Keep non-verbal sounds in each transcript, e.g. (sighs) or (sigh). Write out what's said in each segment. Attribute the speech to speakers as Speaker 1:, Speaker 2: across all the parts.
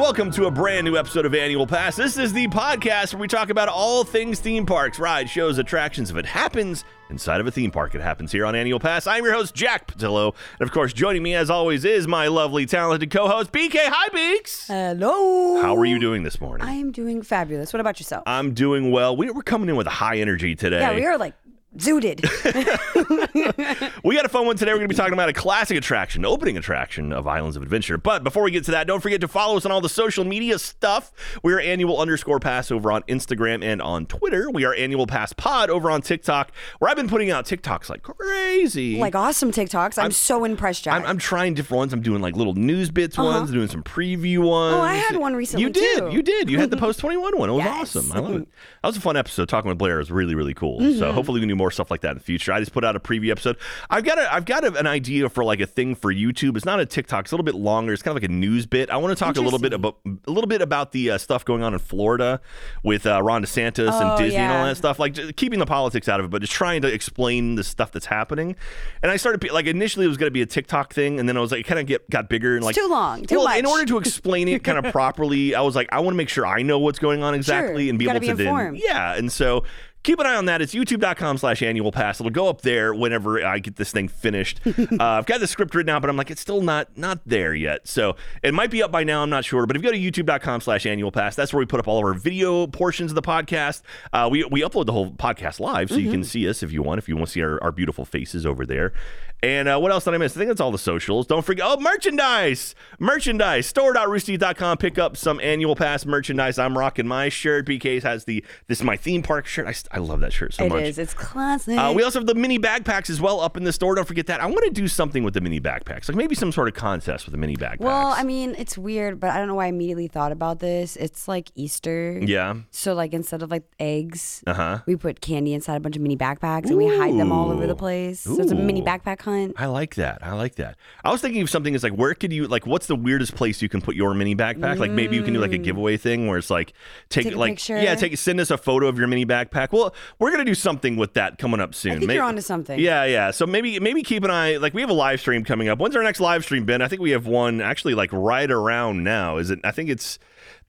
Speaker 1: And welcome to a brand new episode of Annual Pass. This is the podcast where we talk about all things theme parks, rides, shows, attractions. If it happens inside of a theme park, it happens here on Annual Pass. I'm your host, Jack Pattillo. And of course, joining me as always is my lovely, talented co host, BK. Hi, Beaks.
Speaker 2: Hello.
Speaker 1: How are you doing this morning?
Speaker 2: I am doing fabulous. What about yourself?
Speaker 1: I'm doing well. We- We're coming in with a high energy today.
Speaker 2: yeah, we are like zooted. (laughs)
Speaker 1: We got a fun one today. We're going to be talking about a classic attraction, opening attraction of Islands of Adventure. But before we get to that, don't forget to follow us on all the social media stuff. We are annual underscore pass over on Instagram and on Twitter. We are annual pass pod over on TikTok, where I've been putting out TikToks like crazy.
Speaker 2: like awesome TikToks. I'm, so impressed, Jack.
Speaker 1: I'm, I'm trying different ones. I'm doing like little news bits ones, doing some preview ones.
Speaker 2: Uh-huh. Oh, I had one recently,
Speaker 1: You did.
Speaker 2: too.
Speaker 1: You did. You had the (laughs) post 21 one. It was
Speaker 2: Yes.
Speaker 1: awesome. I love it. That was a fun episode. Talking with Blair was really, really cool.
Speaker 2: Mm-hmm.
Speaker 1: So hopefully we can do more stuff like that in the future. I just put out a preview episode. I've got a, I've got a, an idea for like a thing for YouTube. It's not a TikTok. It's a little bit longer. It's kind of like a news bit. I want to talk a little bit about a little bit about the uh, stuff going on in Florida with uh, Ron DeSantis and
Speaker 2: Oh,
Speaker 1: Disney and all that stuff. Like just keeping the politics out of it, but just trying to explain the stuff that's happening. And I started like initially it was going to be a TikTok thing, and then I was like, it kind of get got bigger and like
Speaker 2: too long, too
Speaker 1: well, in order to explain it kind of (laughs) properly, I was like, I want to make sure I know what's going on exactly and be able
Speaker 2: gotta
Speaker 1: to
Speaker 2: be
Speaker 1: then yeah. And so keep an eye on that. It's youtube.com slash annual pass. It'll go up there whenever I get this thing finished. (laughs) uh, I've got the script written out, but I'm like, it's still not not there yet. So it might be up by now. I'm not sure. But if you go to youtube.com slash annual pass, that's where we put up all of our video portions of the podcast. Uh, we, we upload the whole podcast live, so you
Speaker 2: Mm-hmm.
Speaker 1: can see us if you want, if you want to see our, our beautiful faces over there. And uh, what else did I miss? I think that's all the socials. Don't forget, oh, merchandise! Merchandise! Store.roosterteeth.com. Pick up some annual pass merchandise. I'm rocking my shirt. BK's has the, this is my theme park shirt. I, I love that shirt so
Speaker 2: It
Speaker 1: much.
Speaker 2: is. It's classic.
Speaker 1: Uh, we also have the mini backpacks as well up in the store. Don't forget that. I want to do something with the mini backpacks, like maybe some sort of contest with the mini backpacks.
Speaker 2: well, I mean, it's weird, but I don't know why I immediately thought about this. It's like Easter.
Speaker 1: yeah.
Speaker 2: So like instead of like eggs,
Speaker 1: Uh huh.
Speaker 2: we put candy inside a bunch of mini backpacks and we hide them all over the place. So it's a mini backpack hunt.
Speaker 1: I like that. I like that. I was thinking of something as like, where could you like? What's the weirdest place you can put your mini backpack? Like maybe you can do like a giveaway thing where it's like take,
Speaker 2: Mm. Take
Speaker 1: like
Speaker 2: picture.
Speaker 1: yeah, take send us a photo of your mini backpack. Well, we're gonna do something with that coming up soon.
Speaker 2: I think
Speaker 1: May-
Speaker 2: you're onto something.
Speaker 1: Yeah, yeah. So maybe maybe keep an eye. Like we have a live stream coming up. When's our next live stream, Ben? I think we have one actually like right around now. Is it? I think it's.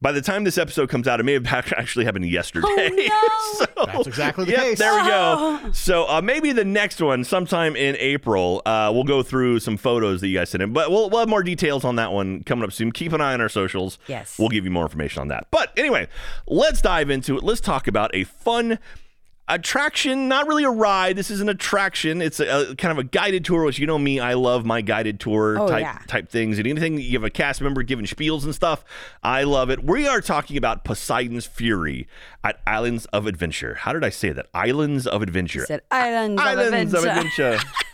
Speaker 1: By the time this episode comes out, it may have (laughs) actually happened yesterday.
Speaker 2: Oh, (laughs)
Speaker 1: so,
Speaker 3: That's exactly the
Speaker 1: yep,
Speaker 3: case.
Speaker 1: There we
Speaker 2: Oh.
Speaker 1: go. So uh, maybe the next one, sometime in April, uh, we'll go through some photos that you guys sent in. But we'll, we'll have more details on that one coming up soon. Keep an eye on our socials.
Speaker 2: Yes.
Speaker 1: We'll give you more information on that. But anyway, let's dive into it. Let's talk about a fun attraction not really a ride. This is an attraction. It's a, a kind of a guided tour which you know me i love my guided tour
Speaker 2: Oh,
Speaker 1: type
Speaker 2: yeah.
Speaker 1: type things. And anything you have a cast member giving spiels and stuff i love it. We are talking about poseidon's fury at islands of adventure. How did i say that? Islands of adventure.
Speaker 2: Said islands,
Speaker 1: islands
Speaker 2: of
Speaker 1: of
Speaker 2: adventure.
Speaker 1: adventure (laughs)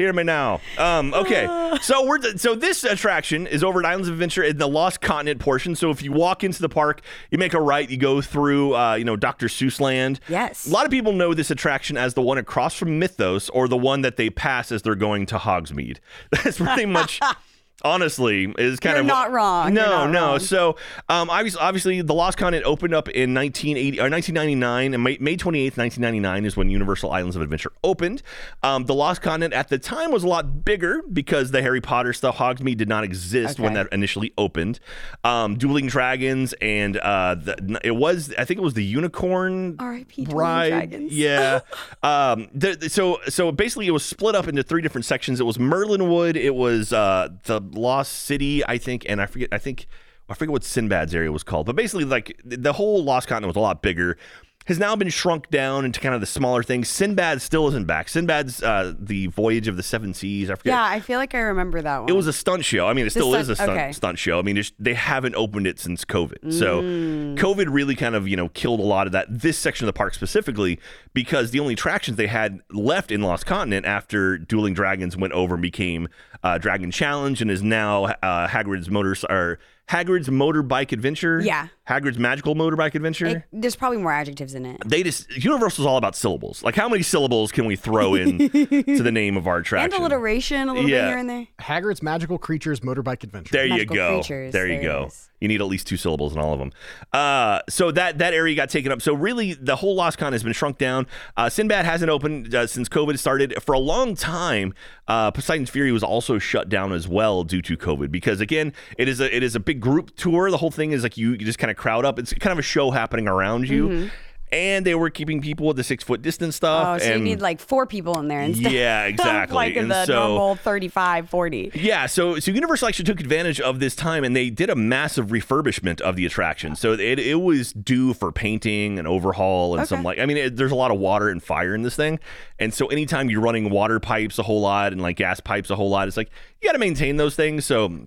Speaker 1: Hear me now. Um, okay, (sighs) so we're so this attraction is over at Islands of Adventure in the Lost Continent portion. So if you walk into the park, you make a right, you go through, uh, you know, Dr. Seuss Land.
Speaker 2: Yes.
Speaker 1: A lot of people know this attraction as the one across from Mythos, or the one that they pass as they're going to Hogsmeade. (laughs) That's pretty much. (laughs) Honestly, is kind
Speaker 2: You're
Speaker 1: of
Speaker 2: not wrong.
Speaker 1: No,
Speaker 2: not
Speaker 1: no.
Speaker 2: wrong.
Speaker 1: So, um, obviously, obviously, the Lost Continent opened up in 1980 or 1999, and May, May 28th, 1999 is when Universal Islands of Adventure opened. Um, the Lost Continent at the time was a lot bigger because the Harry Potter stuff, Hogsmeade, did not exist when that initially opened. Um, Dueling Dragons, and uh, the, it was, I think it was the Unicorn
Speaker 2: R.I.P. Dragons.
Speaker 1: Yeah. (laughs) um, the- so so basically, it was split up into three different sections. It was Merlinwood. It was uh, the Lost City, I think, and I forget. I think I forget what Sinbad's area was called. But basically, like the whole Lost Continent was a lot bigger. Has now been shrunk down into kind of the smaller things. Sinbad still isn't back. Sinbad's uh, the Voyage of the Seven Seas. I forget.
Speaker 2: Yeah, I feel like I remember that one.
Speaker 1: It was a stunt show. I mean, it still
Speaker 2: stunt-
Speaker 1: is a stunt,
Speaker 2: okay.
Speaker 1: stunt show. I mean, they haven't opened it since COVID. So, COVID really kind of, you know, killed a lot of that, this section of the park specifically, because the only attractions they had left in Lost Continent after Dueling Dragons went over and became uh, Dragon Challenge and is now uh, Hagrid's Motor, or Hagrid's Motorbike Adventure.
Speaker 2: Yeah.
Speaker 1: Hagrid's Magical Motorbike Adventure.
Speaker 2: It- there's probably more adjectives in it.
Speaker 1: they just Universal's all about syllables. Like how many syllables can we throw in (laughs) to the name of our attraction?
Speaker 2: And alliteration, a little
Speaker 1: Yeah.
Speaker 2: bit here and there.
Speaker 3: Hagrid's Magical Creatures Motorbike Adventure.
Speaker 1: There you go.
Speaker 2: creatures.
Speaker 1: There you
Speaker 2: There it
Speaker 1: go.
Speaker 2: is.
Speaker 1: You need at least two syllables in all of them. Uh, so that that area got taken up. So really, the whole Lost Con has been shrunk down. Uh, Sinbad hasn't opened uh, since COVID started. For a long time, uh, Poseidon's Fury was also shut down as well due to COVID because again, it is a it is a big group tour. The whole thing is like you, you just kind of crowd up. It's kind of a show happening around you. And they were keeping people with the six foot distance stuff.
Speaker 2: Oh, so you need like four people in there instead.
Speaker 1: Yeah, (laughs) exactly.
Speaker 2: like
Speaker 1: And
Speaker 2: the
Speaker 1: so-
Speaker 2: normal 35, 40.
Speaker 1: Yeah, so so Universal actually took advantage of this time and they did a massive refurbishment of the attraction. So it, it was due for painting and overhaul and some like I mean it, there's a lot of water and fire in this thing. And so anytime you're running water pipes a whole lot and like gas pipes a whole lot, it's like you got to maintain those things. So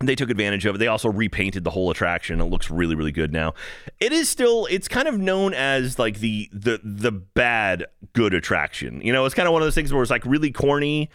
Speaker 1: they took advantage of it. They also repainted the whole attraction. It looks really, really good now. It is still it's kind of known as like the the the bad good attraction. You know, it's kind of one of those things where it's like really corny.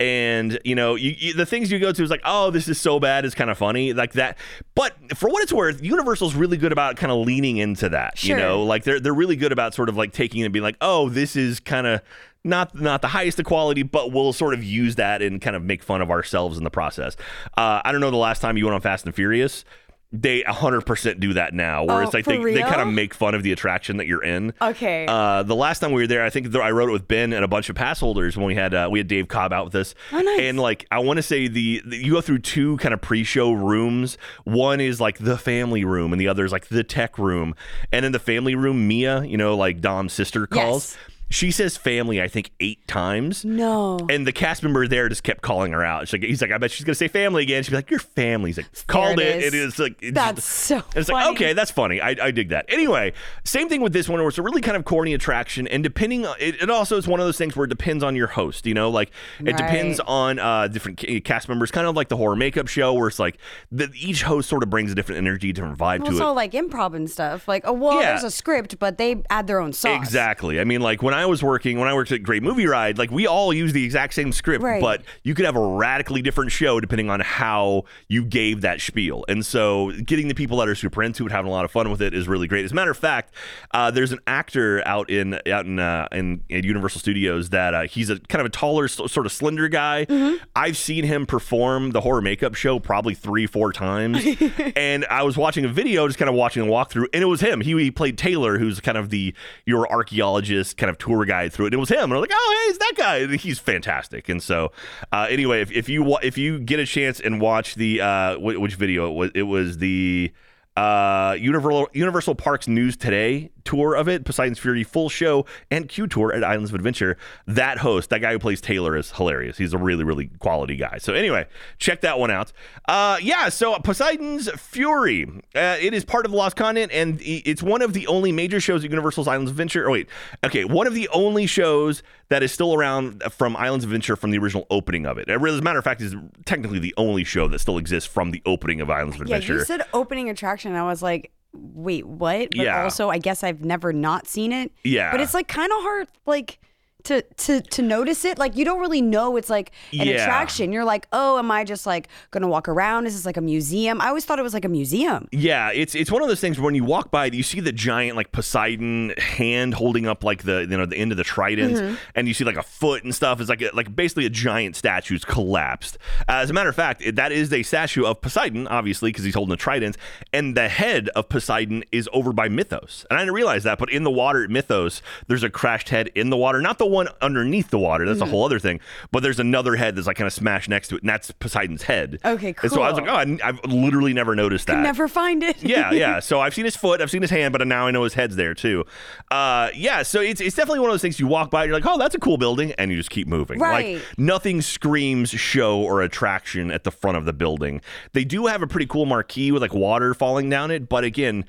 Speaker 1: And you know, you, you, the things you go to is like, oh, this is so bad, it's kind of funny, like that. But for what it's worth, Universal's really good about kind of leaning into that. You know, like they're they're really good about sort of like taking it and being like, oh, this is kind of not not the highest of quality, but we'll sort of use that and kind of make fun of ourselves in the process. Uh, I don't know the last time you went on Fast and Furious. They 100% do that now, where
Speaker 2: Oh,
Speaker 1: it's like they, they kind of make fun of the attraction that you're in.
Speaker 2: Okay.
Speaker 1: Uh, the last time we were there, I think th- I rode it with Ben and a bunch of pass holders when we had uh, we had Dave Cobb out with us.
Speaker 2: Oh, nice.
Speaker 1: And like I want to say the, the you go through two kind of pre-show rooms. One is like the family room, and the other is like the tech room. And in the family room, Mia, you know, like Dom's sister calls.
Speaker 2: Yes.
Speaker 1: She says family, I think eight times.
Speaker 2: no.
Speaker 1: And the cast member there just kept calling her out. She's like, he's like, I bet she's gonna say family again. She's like, You're family. He's like, called
Speaker 2: it
Speaker 1: it. It
Speaker 2: is.
Speaker 1: like it's
Speaker 2: That's so
Speaker 1: It's like okay, that's funny. I, I dig that. Anyway, same thing with this one, where it's a really kind of corny attraction, and depending, on, it, it also is one of those things where it depends on your host. You know, like it depends on uh, different cast members, kind of like the horror makeup show, where it's like the, each host sort of brings a different energy, different vibe to it.
Speaker 2: also like improv and stuff. Like, oh, well,
Speaker 1: Yeah.
Speaker 2: there's a script, but they add their own sauce.
Speaker 1: Exactly. I mean, like when I was working, when I worked at Great Movie Ride, like we all use the exact same script,
Speaker 2: Right.
Speaker 1: but you could have a radically different show depending on how you gave that spiel. And so, getting the people that are super into it, having a lot of fun with it, is really great. As a matter of fact, uh, there's an actor out in out in uh, in, in Universal Studios that uh, he's a kind of a taller, sort of slender guy.
Speaker 2: Mm-hmm.
Speaker 1: I've seen him perform the horror makeup show probably three, four times, (laughs) and I was watching a video, just kind of watching a walkthrough, and it was him. He, he played Taylor, who's kind of the your archaeologist, kind of tour guide through it. And it was him, and I'm like, oh, hey, it's that guy. And he's fantastic. And so, uh, anyway, if, if you if you get a chance and watch the uh, which video it was, it was the uh, Universal Universal Parks News Today tour of it, Poseidon's Fury full show and Q tour at Islands of Adventure. That host, that guy who plays Taylor, is hilarious. He's a really really quality guy. So anyway, check that one out. Uh, yeah, so Poseidon's Fury, uh, it is part of the Lost Continent, and it's one of the only major shows at Universal's Islands of Adventure. Or wait, okay, one of the only shows that is still around from Islands of Adventure from the original opening of it. As a matter of fact, is technically the only show that still exists from the opening of Islands of Adventure.
Speaker 2: Yeah, you said opening attraction. I was like, wait, what? But
Speaker 1: Yeah.
Speaker 2: also, I guess I've never not seen it.
Speaker 1: Yeah.
Speaker 2: But it's like kind of hard, like. To, to to notice it like you don't really know it's like an
Speaker 1: Yeah.
Speaker 2: attraction you're like oh am i just like gonna walk around is this like a museum i always thought it was like a museum
Speaker 1: Yeah, it's it's one of those things when you walk by, you see the giant like Poseidon hand holding up like the you know the end of the trident,
Speaker 2: Mm-hmm.
Speaker 1: and you see like a foot and stuff. It's like a, like basically a giant statue's collapsed. Uh, as a matter of fact, it, that is a statue of Poseidon, obviously because he's holding a trident, and the head of Poseidon is over by Mythos. And I didn't realize that, but in the water at Mythos, there's a crashed head in the water, not the one underneath the water. That's a whole other thing. But there's another head that's like kind of smashed next to it, and that's Poseidon's head.
Speaker 2: Okay,
Speaker 1: And so I was like, oh, I, I've literally never noticed that
Speaker 2: never find it
Speaker 1: yeah, (laughs) yeah. So I've seen his foot, I've seen his hand, but now I know his head's there too. Uh, yeah. So it's it's definitely one of those things you walk by, you're like, oh, that's a cool building, and you just keep moving.
Speaker 2: Right.
Speaker 1: Like nothing screams show or attraction at the front of the building. They do have a pretty cool marquee with like water falling down it, but again,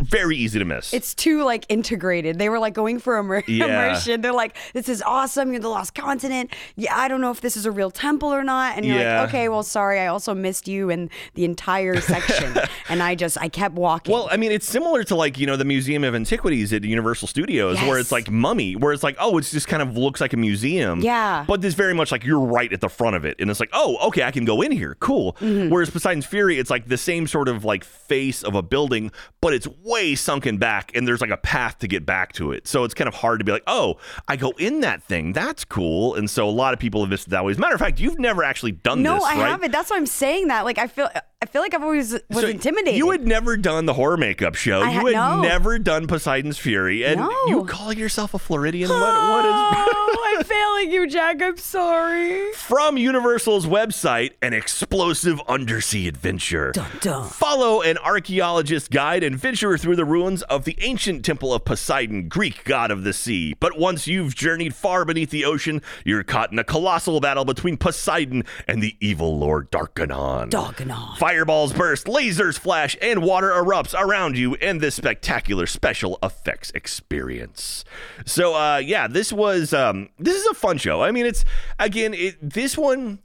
Speaker 1: very easy to miss.
Speaker 2: it's too like integrated. They were like going for immer-
Speaker 1: Yeah.
Speaker 2: immersion. They're like, "This is awesome. You're the lost continent. Yeah, I don't know if this is a real temple or not." And you're
Speaker 1: Yeah.
Speaker 2: like, "Okay, well, sorry. I also missed you in the entire section." (laughs) and I just I kept walking.
Speaker 1: Well, I mean, it's similar to like you know the Museum of Antiquities at Universal Studios, where it's like Mummy, where it's like oh, it's just kind of looks like a museum.
Speaker 2: Yeah.
Speaker 1: But it's very much like you're right at the front of it, and it's like oh, okay, I can go in here, cool.
Speaker 2: Mm-hmm.
Speaker 1: Whereas Poseidon's Fury, it's like the same sort of like face of a building, but it's way sunken back, and there's like a path to get back to it. So it's kind of hard to be like oh, I go in that thing, that's cool. And so a lot of people have missed it that way. As a matter of fact, you've never actually done
Speaker 2: no,
Speaker 1: this, No,
Speaker 2: I
Speaker 1: right?
Speaker 2: haven't. That's why I'm saying that. Like, I feel I feel like I've always was
Speaker 1: So
Speaker 2: intimidated.
Speaker 1: You had never done the horror makeup show.
Speaker 2: I
Speaker 1: you
Speaker 2: had- no.
Speaker 1: never done Poseidon's Fury, and
Speaker 2: No.
Speaker 1: you call yourself a Floridian. What? Oh, what is?
Speaker 2: Oh, I'm failing you, Jack. I'm sorry.
Speaker 1: From Universal's website, an explosive undersea adventure.
Speaker 2: Dun, dun.
Speaker 1: Follow an archaeologist guide and venture through the ruins of the ancient temple of Poseidon, Greek god of the sea. But once you've journeyed far beneath the ocean, you're caught in a colossal battle between Poseidon and the evil Lord Darkenon.
Speaker 2: Dogging on.
Speaker 1: Fireballs burst, lasers flash, and water erupts around you in this spectacular special effects experience. So, uh, yeah, this was um, this is a fun show. I mean, it's again, it, this one.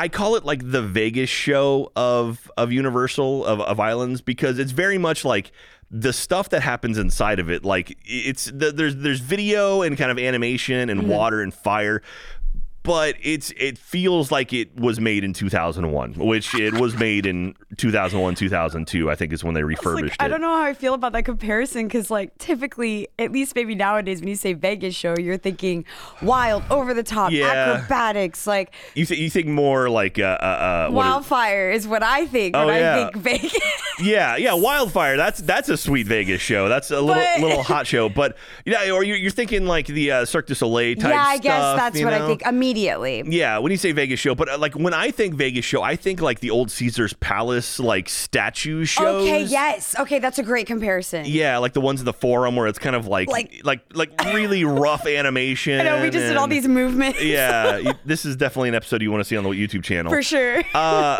Speaker 1: I call it like the Vegas show of of Universal of, of Islands because it's very much like the stuff that happens inside of it. Like it's the, there's there's video and kind of animation and water and fire, but it's it feels like it was made in 2001, which it was made in 2001 2002. I think is when they refurbished
Speaker 2: like, I don't know how I feel about that comparison because, like, typically, at least maybe nowadays, when you say Vegas show, you're thinking wild, over the top,
Speaker 1: Yeah.
Speaker 2: acrobatics. Like,
Speaker 1: You th- you think more like uh, uh, uh
Speaker 2: wildfire is what I think
Speaker 1: Oh,
Speaker 2: when I
Speaker 1: yeah.
Speaker 2: think Vegas. (laughs)
Speaker 1: Yeah, yeah, Wildfire. That's that's a sweet Vegas show. That's a little
Speaker 2: But-
Speaker 1: little (laughs) hot show. But yeah, or you're, you're thinking like the uh, Cirque du Soleil type.
Speaker 2: yeah, I guess
Speaker 1: stuff,
Speaker 2: that's
Speaker 1: you
Speaker 2: what I think immediately.
Speaker 1: Yeah, when you say Vegas show, but uh, like when I think Vegas show, I think like the old Caesar's Palace like statue shows.
Speaker 2: Okay, yes. Okay, that's a great comparison.
Speaker 1: Yeah, like the ones in the forum where it's kind of like
Speaker 2: Like-
Speaker 1: like like, really rough animation. (laughs)
Speaker 2: I know we just did all these movements.
Speaker 1: Yeah, (laughs) this is definitely an episode you want to see on the YouTube channel.
Speaker 2: for sure.
Speaker 1: uh,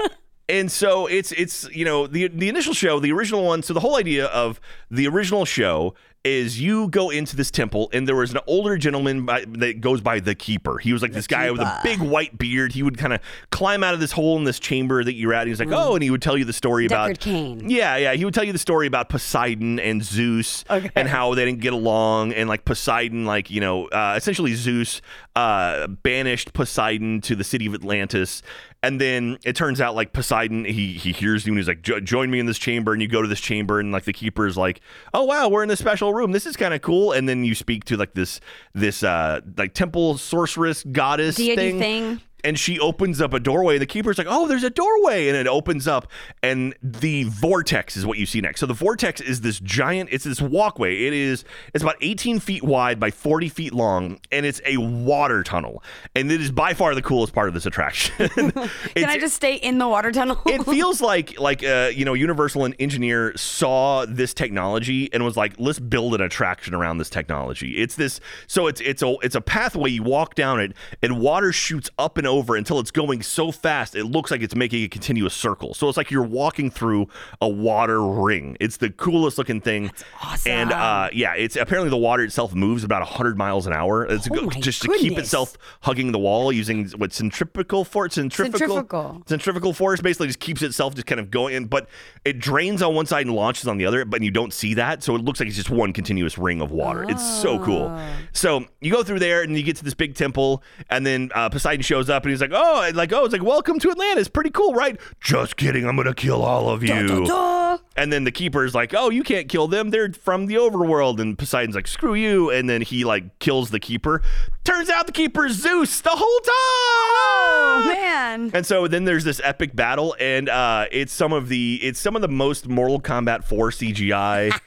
Speaker 1: and so it's it's you know the the initial show, the original one. So the whole idea of the original show is you go into this temple and there was an older gentleman by, that goes by the keeper. He was like this guy with a big white beard. He would kind of climb out of this hole in this chamber that you're at. He was like, oh, and he would tell you the story about
Speaker 2: Deckard Cain.
Speaker 1: Yeah, yeah. He would tell you the story about Poseidon and Zeus
Speaker 2: Okay.
Speaker 1: and how they didn't get along and like Poseidon, like you know, uh, essentially Zeus uh, banished Poseidon to the city of Atlantis. And then it turns out like Poseidon, he he hears you and he's like, "Jo- join me in this chamber. And you go to this chamber and like the keeper is like, oh wow, we're in this special room. This is kind of cool. And then you speak to like this this uh like temple sorceress goddess
Speaker 2: Deity
Speaker 1: thing.
Speaker 2: thing.
Speaker 1: And she opens up a doorway, and the keeper's like, "Oh, there's a doorway," and it opens up, and the vortex is what you see next. So the vortex is this giant. It's this walkway. It is. It's about 18 feet wide by 40 feet long, and it's a water tunnel. And it is by far the coolest part of this attraction. (laughs)
Speaker 2: Can I just stay in the water tunnel?
Speaker 1: it (laughs) feels like like uh, you know Universal and engineer saw this technology and was like let's build an attraction around this technology. It's this so it's it's a it's a pathway you walk down it and water shoots up and over until it's going so fast it looks like it's making a continuous circle. So it's like you're walking through a water ring. It's the coolest looking thing.
Speaker 2: awesome.
Speaker 1: And uh, yeah, it's apparently the water itself moves about 100 miles an hour. It's
Speaker 2: Oh
Speaker 1: just to keep itself hugging the wall using what centripetal force centrifugal
Speaker 2: Centrifugal.
Speaker 1: centrifugal force basically just keeps itself just kind of going in, but it drains on one side and launches on the other, but you don't see that. So it looks like it's just one continuous ring of water. It's so cool.
Speaker 2: Oh.
Speaker 1: So you go through there and you get to this big temple, and then uh, Poseidon shows up and he's like, Oh, and like, oh, it's like, welcome to Atlantis. Pretty cool, right? Just kidding. I'm going to kill all of you.
Speaker 2: Duh, duh.
Speaker 1: And then the keeper's like, "Oh, you can't kill them. They're from the overworld." And Poseidon's like, "Screw you!" And then he like kills the keeper. Turns out the keeper's Zeus the whole time.
Speaker 2: Oh man.
Speaker 1: And so then there's this epic battle, and uh, it's some of the it's some of the most Mortal Kombat 4 CGI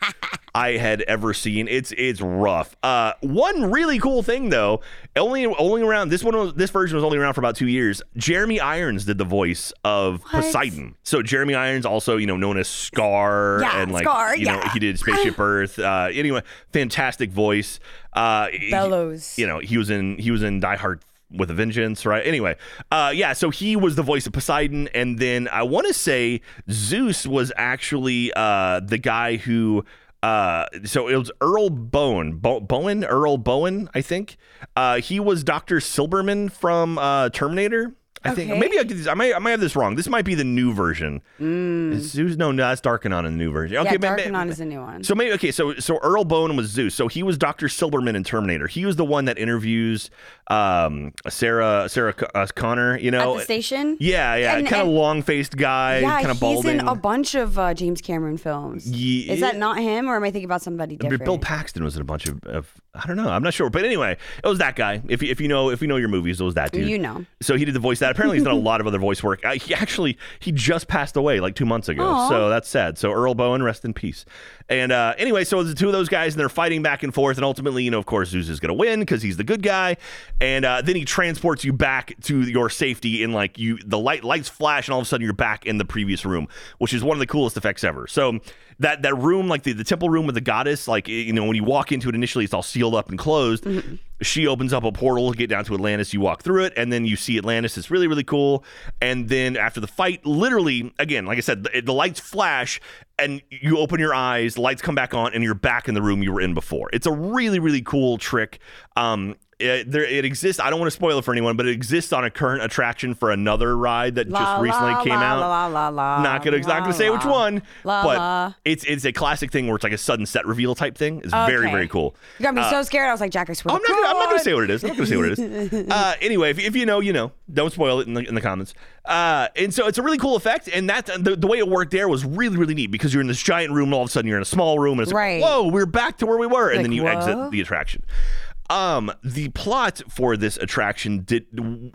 Speaker 1: (laughs) I had ever seen. It's it's rough. Uh, one really cool thing though, only only around this one was, this version was only around for about two years. Jeremy Irons did the voice of
Speaker 2: What?
Speaker 1: Poseidon. So Jeremy Irons, also you know known as Scar,
Speaker 2: Yeah,
Speaker 1: and like
Speaker 2: Scar,
Speaker 1: you know he did Spaceship (laughs) Earth. Uh, anyway, fantastic voice. Uh, he-
Speaker 2: Bellows.
Speaker 1: you know he was in he was in Die Hard with a vengeance right? Anyway uh yeah so he was the voice of poseidon and then i want to say zeus was actually uh the guy who uh so it was earl Boen Bo- bowen? Earl Boen i think. Uh he was dr silberman from uh terminator I think maybe I, get this, I might I might have this wrong. This might be the new version. Is Zeus? No, no, that's Darkenon in the new version. Okay,
Speaker 2: Mm. yeah,
Speaker 1: ma- ma-
Speaker 2: Darkenon is a new one.
Speaker 1: so maybe okay, so so Earl Boen was Zeus. So he was Dr. Silberman in Terminator. He was the one that interviews um Sarah Sarah uh, Connor, you know, At
Speaker 2: the station.
Speaker 1: Yeah, yeah, kind of long-faced guy,
Speaker 2: Yeah,
Speaker 1: kind of balding.
Speaker 2: he's in a bunch of uh, James Cameron films.
Speaker 1: Ye-
Speaker 2: Is that not him, or am I thinking about somebody different?
Speaker 1: Bill Paxton was in a bunch of, of I don't know. I'm not sure, but anyway, it was that guy. If you, if you know if you know your movies, it was that dude.
Speaker 2: You know.
Speaker 1: So he did the voice of apparently he's done a (laughs) lot of other voice work. Uh, he actually he just passed away like two months ago,
Speaker 2: Aw.
Speaker 1: so that's sad. So Earl Boen, rest in peace. And uh, anyway, so the two of those guys, and they're fighting back and forth, and ultimately, you know, of course, Zeus is going to win because he's the good guy, and uh, then he transports you back to your safety in like you the light lights flash, and all of a sudden you're back in the previous room, which is one of the coolest effects ever. So that that room, like the, the temple room with the goddess, like you know, when you walk into it initially, it's all sealed up and closed. She opens up a portal to get down to Atlantis. You walk through it, and then you see Atlantis. It's really, really cool. And then after the fight, literally, again, like I said, the, the lights flash, and you open your eyes, lights come back on, and you're back in the room you were in before. It's a really, really cool trick. Um, it, there, it exists. I don't want to spoil it for anyone, but it exists on a current attraction for another ride that
Speaker 2: La,
Speaker 1: just recently
Speaker 2: la,
Speaker 1: came
Speaker 2: la,
Speaker 1: out.
Speaker 2: la, la, la,
Speaker 1: Not gonna not gonna say which one, but it's it's a classic thing where it's like a sudden set reveal type thing. It's very
Speaker 2: Okay.
Speaker 1: very cool.
Speaker 2: You got me so scared. I was like, Jack, I swear.
Speaker 1: Uh, I'm not, gonna, I'm not gonna say what it is. I'm not gonna say what it is. (laughs) Uh, anyway, if, if you know, you know. Don't spoil it in the, in the comments. Uh, and so it's a really cool effect, and that the, the way it worked there was really really neat because you're in this giant room, and all of a sudden you're in a small room, and it's
Speaker 2: Right.
Speaker 1: like, whoa, we're back to where we were, and
Speaker 2: Like,
Speaker 1: then you
Speaker 2: whoa.
Speaker 1: exit the attraction. Um, the plot for this attraction did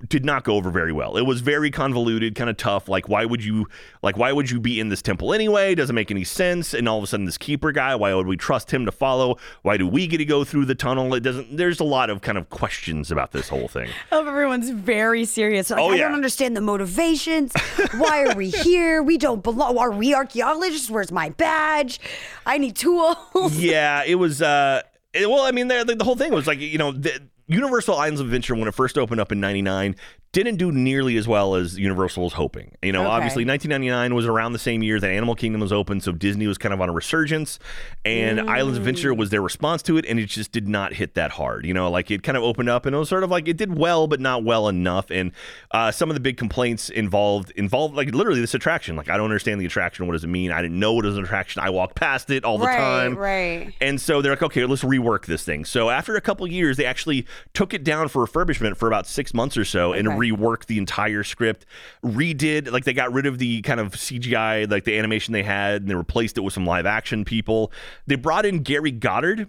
Speaker 1: did not go over very well. It was very convoluted, kind of tough. Like, why would you like why would you be in this temple anyway? Doesn't make any sense. And all of a sudden, this keeper guy, why would we trust him to follow? Why do we get to go through the tunnel? It doesn't. There's a lot of kind of questions about this whole thing.
Speaker 2: I (laughs) hope everyone's very serious. Like,
Speaker 1: Oh,
Speaker 2: I
Speaker 1: yeah.
Speaker 2: don't understand the motivations. (laughs) Why are we here? We don't belong. Are we archaeologists? Where's my badge? I need tools.
Speaker 1: yeah, it was. uh Well, I mean, the, the whole thing was like you know, the, Universal Islands of Adventure when it first opened up in '99 didn't do nearly as well as Universal was hoping. You know,
Speaker 2: Okay.
Speaker 1: obviously 1999 was around the same year that Animal Kingdom was open, so Disney was kind of on a resurgence, and Islands of Adventure was their response to it, and it just did not hit that hard. You know, like it kind of opened up, and it was sort of like it did well, but not well enough. And uh, some of the big complaints involved involved like literally this attraction. Like I don't understand the attraction. What does it mean? I didn't know it was an attraction. I walked past it all the
Speaker 2: right,
Speaker 1: time.
Speaker 2: right.
Speaker 1: And so they're like, okay, let's rework this thing. So after a couple years, they actually took it down for refurbishment for about six months or so and
Speaker 2: Okay.
Speaker 1: Reworked the entire script, redid, like they got rid of the kind of CGI, like the animation they had, and they replaced it with some live action people. They brought in Gary Goddard.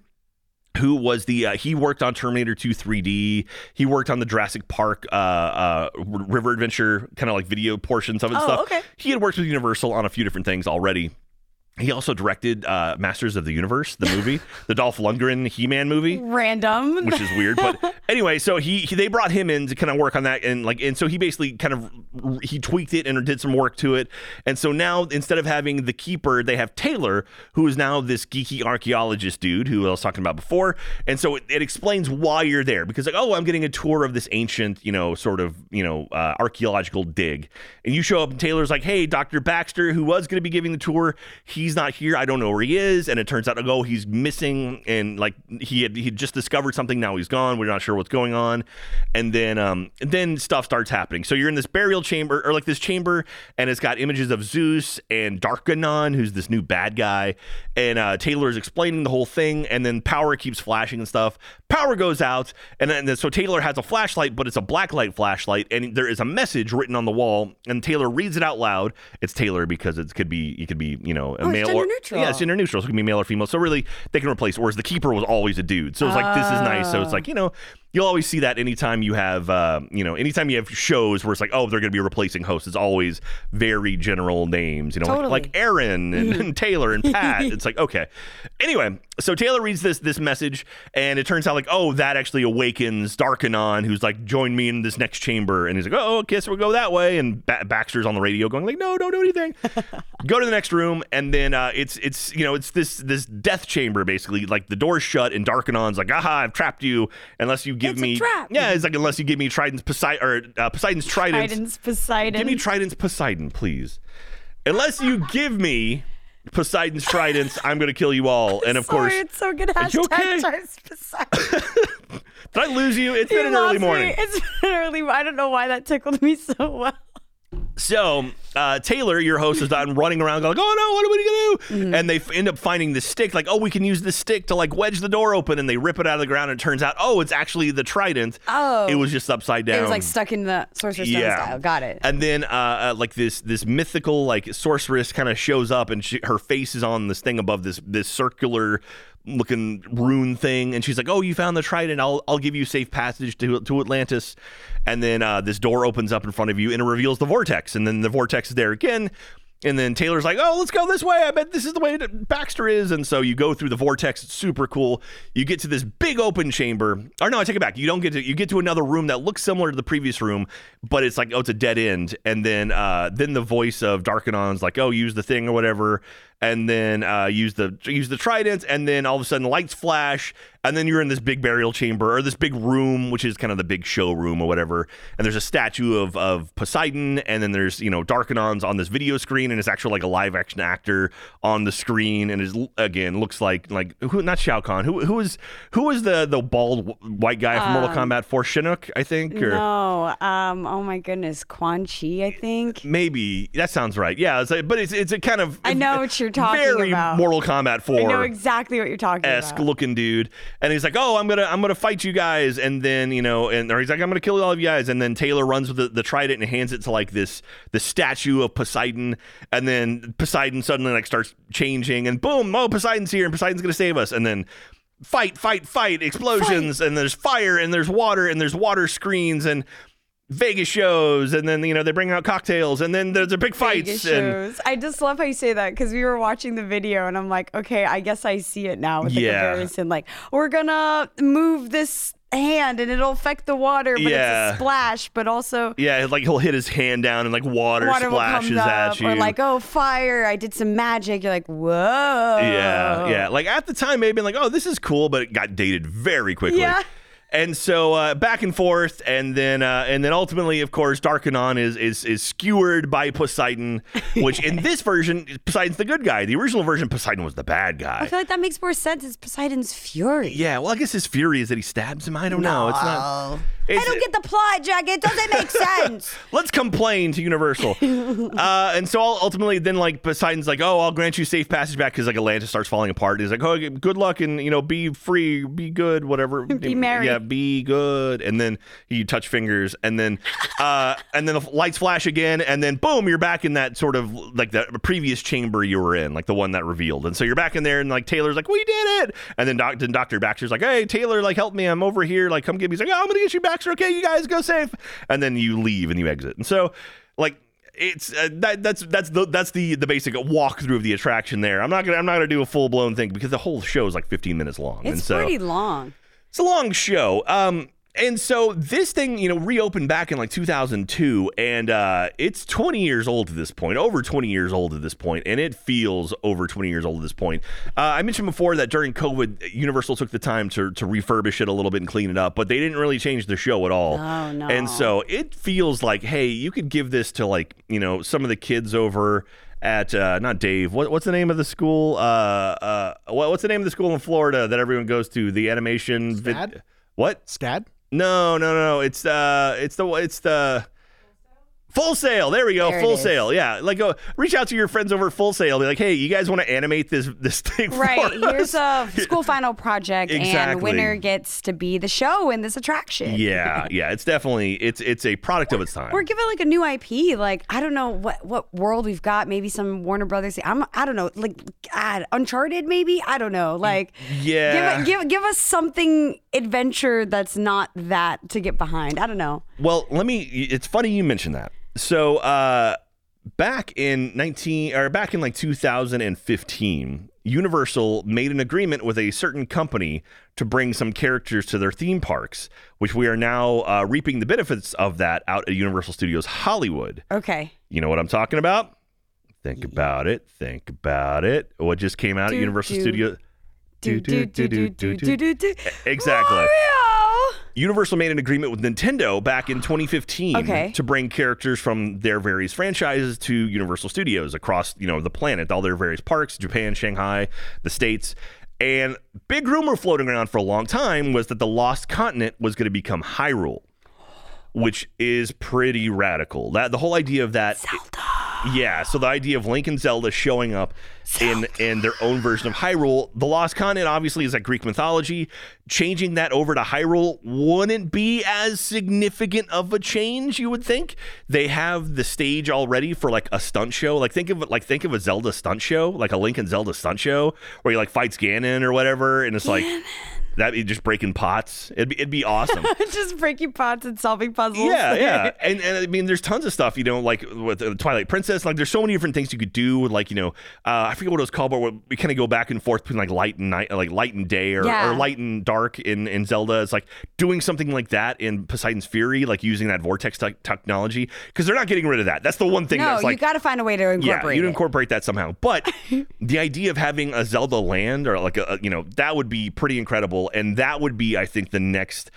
Speaker 1: Who was the? Uh, he worked on Terminator 2 3D. He worked on the Jurassic Park uh, uh, River Adventure, kind of like video portions of it. and
Speaker 2: Oh,
Speaker 1: stuff.
Speaker 2: okay.
Speaker 1: He had worked with Universal on a few different things already. He also directed uh, Masters of the Universe, the movie, (laughs) the Dolph Lundgren He-Man movie,
Speaker 2: Random. (laughs)
Speaker 1: which is weird. But (laughs) anyway, so he, he they brought him in to kind of work on that, and like, and so he basically kind of he tweaked it and did some work to it. And so now instead of having the keeper, they have Taylor, who is now this geeky archaeologist dude who I was talking about before. And so it, it explains why you're there because like, oh, I'm getting a tour of this ancient, you know, sort of, you know, uh, archaeological dig, and you show up, and Taylor's like, hey, Doctor Baxter, who was going to be giving the tour, he's not here. I don't know where he is, and it turns out, oh, he's missing, and like he had he just discovered something. Now he's gone. We're not sure what's going on, and then um then stuff starts happening. So you're in this burial chamber or like this chamber, and it's got images of Zeus and Darkenon, who's this new bad guy, and uh, Taylor is explaining the whole thing, and then power keeps flashing and stuff. Power goes out, and then so Taylor has a flashlight, but it's a blacklight flashlight, and there is a message written on the wall, and Taylor reads it out loud. It's Taylor because it could be it could be you know a
Speaker 2: Oh,
Speaker 1: male
Speaker 2: gender
Speaker 1: or
Speaker 2: neutral.
Speaker 1: yeah, it's gender neutral. So it can be male or female. So really, they can replace. Whereas the keeper was always a dude. So it's like this is nice. So it's like you know, you'll always see that anytime you have uh, you know, anytime you have shows where it's like oh they're going to be replacing hosts. It's always very general names. You know, like,
Speaker 2: Totally.
Speaker 1: like Aaron and, and Taylor and Pat. (laughs) it's like okay. Anyway, so Taylor reads this this message, and it turns out like oh that actually awakens Darkenon, who's like join me in this next chamber, and he's like oh okay so we'll go that way, and ba- Baxter's on the radio going like no don't do anything. (laughs) go to the next room, and then uh, it's it's you know it's this this death chamber basically like the door's shut, and Darkenon's like aha I've trapped you unless you give
Speaker 2: It's a
Speaker 1: me yeah it's like unless you give me Trident's Poseidon or uh, Poseidon's Trident.
Speaker 2: Trident's Poseidon.
Speaker 1: Give me Trident's Poseidon, please. Unless you give me Poseidon's Tridents, I'm going to kill you all. And of
Speaker 2: Sorry,
Speaker 1: course,
Speaker 2: it's so good. Hashtag
Speaker 1: okay?
Speaker 2: Poseidon. (laughs)
Speaker 1: did I lose you? It's
Speaker 2: You
Speaker 1: been an early
Speaker 2: lost me.
Speaker 1: morning.
Speaker 2: It's been early. I don't know why that tickled me so well.
Speaker 1: So uh, Taylor, your host, is done (laughs) running around going, "Oh no, what are we gonna do?"
Speaker 2: Mm-hmm.
Speaker 1: And they f- end up finding the stick. Like, "Oh, we can use this stick to like wedge the door open." And they rip it out of the ground, and it turns out, oh, it's actually the trident.
Speaker 2: Oh.
Speaker 1: it was just upside down.
Speaker 2: It was like stuck in the Sorcerer's Stone style. Got it.
Speaker 1: And then, uh, uh, like this, this mythical like sorceress kind of shows up, and she, her face is on this thing above this this circular looking rune thing, and she's like, "Oh, you found the trident. I'll I'll give you safe passage to to Atlantis." And then uh, this door opens up in front of you, and it reveals the vortex, and then the vortex is there again. And then Taylor's like, "Oh, let's go this way. I bet this is the way that Baxter is." And so you go through the vortex. It's super cool. You get to this big open chamber. Or no, I take it back. You don't get to. You get to another room that looks similar to the previous room, but it's like, oh, it's a dead end. And then, uh, then the voice of Darkenon's like, "Oh, use the thing or whatever." And then uh, use the use the trident, and then all of a sudden lights flash, and then you're in this big burial chamber or this big room, which is kind of the big showroom or whatever. And there's a statue of of Poseidon, and then there's you know Darkenon's on this video screen, and it's actually like a live action actor on the screen, and is again looks like like who not Shao Kahn, who who is who is the the bald white guy from Mortal Kombat for Shinnok, I think, or
Speaker 2: No, um, oh my goodness, Quan Chi, I think.
Speaker 1: maybe that sounds right. Yeah, it's like, but it's it's a kind of
Speaker 2: I know what you're talking
Speaker 1: very
Speaker 2: about.
Speaker 1: Mortal Kombat Four.
Speaker 2: I know exactly what you're talking about.
Speaker 1: esque
Speaker 2: about.
Speaker 1: looking dude, and he's like, "Oh, I'm gonna I'm gonna fight you guys," and then you know, and or he's like, "I'm gonna kill all of you guys," and then Taylor runs with the, the trident and hands it to like this the statue of Poseidon, and then Poseidon suddenly like starts changing, and boom, oh Poseidon's here, and Poseidon's gonna save us, and then. Fight, fight, fight, explosions, and there's fire, and there's water, and there's water screens, and Vegas shows, and then you know they bring out cocktails, and then there's a big fights,
Speaker 2: Vegas
Speaker 1: and
Speaker 2: shows. I just love how you say that because we were watching the video and I'm like, okay, I guess I see it now with the
Speaker 1: Yeah.
Speaker 2: comparison. Like, we're gonna move this hand and it'll affect the water, but
Speaker 1: Yeah.
Speaker 2: it's a splash, but also
Speaker 1: yeah, like he'll hit his hand down, and like water,
Speaker 2: water
Speaker 1: splashes at you,
Speaker 2: or like, oh, fire! I did some magic. You're like, whoa.
Speaker 1: Yeah, yeah. Like at the time, maybe like, oh, this is cool, but it got dated very quickly.
Speaker 2: Yeah.
Speaker 1: And so uh, back and forth, and then uh, and then ultimately, of course, Darkenon is is is skewered by Poseidon, (laughs) which in this version, Poseidon's the good guy. The original version, Poseidon was the bad guy.
Speaker 2: I feel like that makes more sense. It's Poseidon's fury.
Speaker 1: yeah, well, I guess his fury is that he stabs him. I don't know. It's not.
Speaker 2: I don't get the plot, Jack. It doesn't make (laughs) sense.
Speaker 1: let's complain to Universal. (laughs) uh, and so ultimately, then like Poseidon's like, oh, I'll grant you safe passage back because like Atlantis starts falling apart. He's like, oh, good luck and you know, be free, be good, whatever. (laughs)
Speaker 2: Be merry.
Speaker 1: Yeah, be good. And then you touch fingers, and then uh, and then the lights flash again, and then boom, you're back in that sort of like the previous chamber you were in, like the one that revealed. And so you're back in there, and like Taylor's like, we did it. And then, doc- then Doctor Baxter's like, hey, Taylor, like help me, I'm over here, like come get me. He's like, oh, I'm gonna get you, Baxter. Okay, you guys go safe. And then you leave and you exit. And so like it's uh, that that's that's the that's the the basic walkthrough of the attraction there. I'm not gonna I'm not gonna do a full blown thing because the whole show is like 15 minutes long. and
Speaker 2: It's
Speaker 1: so
Speaker 2: pretty long.
Speaker 1: it's a long show. Um, and so this thing, you know, reopened back in like 2002, and uh, it's 20 years old at this point, over 20 years old at this point, and it feels over 20 years old at this point. Uh, I mentioned before that during COVID, Universal took the time to to refurbish it a little bit and clean it up, but they didn't really change the show at all.
Speaker 2: Oh, no.
Speaker 1: And so it feels like, hey, you could give this to like, you know, some of the kids over at uh, not Dave. What, what's the name of the school? Uh, uh, what, what's the name of the school in Florida that everyone goes to? The animation. vid-
Speaker 3: SCAD?
Speaker 1: what?
Speaker 3: Scad?
Speaker 1: No, no, no. It's uh, it's the it's the Full Sail. There we go.
Speaker 2: There
Speaker 1: Full. Sail. Yeah, like go reach out to your friends over at Full Sail. Be like, hey, you guys want to animate this this thing?
Speaker 2: Right. Here's
Speaker 1: us?
Speaker 2: a (laughs) school final project,
Speaker 1: Exactly.
Speaker 2: and winner gets to be the show in this attraction.
Speaker 1: Yeah, yeah. It's definitely it's it's a product of its time.
Speaker 2: Or give it like a new IP. Like I don't know what what world we've got. Maybe some Warner Brothers. I'm I don't know. Like God, Uncharted. Maybe I don't know. Like
Speaker 1: Yeah.
Speaker 2: give give give us something adventure that's not that to get behind. I don't know.
Speaker 1: Well, let me. It's funny you mentioned that. So, uh, back in nineteen or back in like 2015, Universal made an agreement with a certain company to bring some characters to their theme parks, which we are now uh, reaping the benefits of that out at Universal Studios Hollywood.
Speaker 2: Okay.
Speaker 1: You know what I'm talking about? Think about it. Think about it. What just came out at Universal
Speaker 2: do,
Speaker 1: Studios?
Speaker 2: Do do do do do do do do.
Speaker 1: Exactly.
Speaker 2: Mario!
Speaker 1: Universal made an agreement with Nintendo back in 2015
Speaker 2: Okay.
Speaker 1: to bring characters from their various franchises to Universal Studios across, you know, the planet, all their various parks, Japan, Shanghai, the States. And big rumor floating around for a long time was that the Lost Continent was going to become Hyrule, which is pretty radical. That the whole idea of that Yeah, so the idea of Link and Zelda showing up in in their own version of Hyrule, the lost continent obviously is like Greek mythology. Changing that over to Hyrule wouldn't be as significant of a change, you would think. They have the stage already for like a stunt show. Like think of like think of a Zelda stunt show, like a Link and Zelda stunt show where he like fights Ganon or whatever, and it's like that be just breaking pots. It'd be it'd be awesome. (laughs)
Speaker 2: Just breaking pots and solving puzzles.
Speaker 1: Yeah, yeah, (laughs) and and I mean, there's tons of stuff, you know, like with the Twilight Princess. Like, there's so many different things you could do. Like, you know, uh, I forget what it was called, but we kind of go back and forth between like light and night, like light and day, or,
Speaker 2: Yeah.
Speaker 1: or light and dark in in Zelda. It's like doing something like that in Poseidon's Fury, like using that vortex te- technology, because they're not getting rid of that. That's the one thing
Speaker 2: No,
Speaker 1: that's like.
Speaker 2: you got to find a way to incorporate
Speaker 1: yeah, you incorporate that somehow. But (laughs) the idea of having a Zelda land or like a- you know, that would be pretty incredible. And that would be, I think, the next.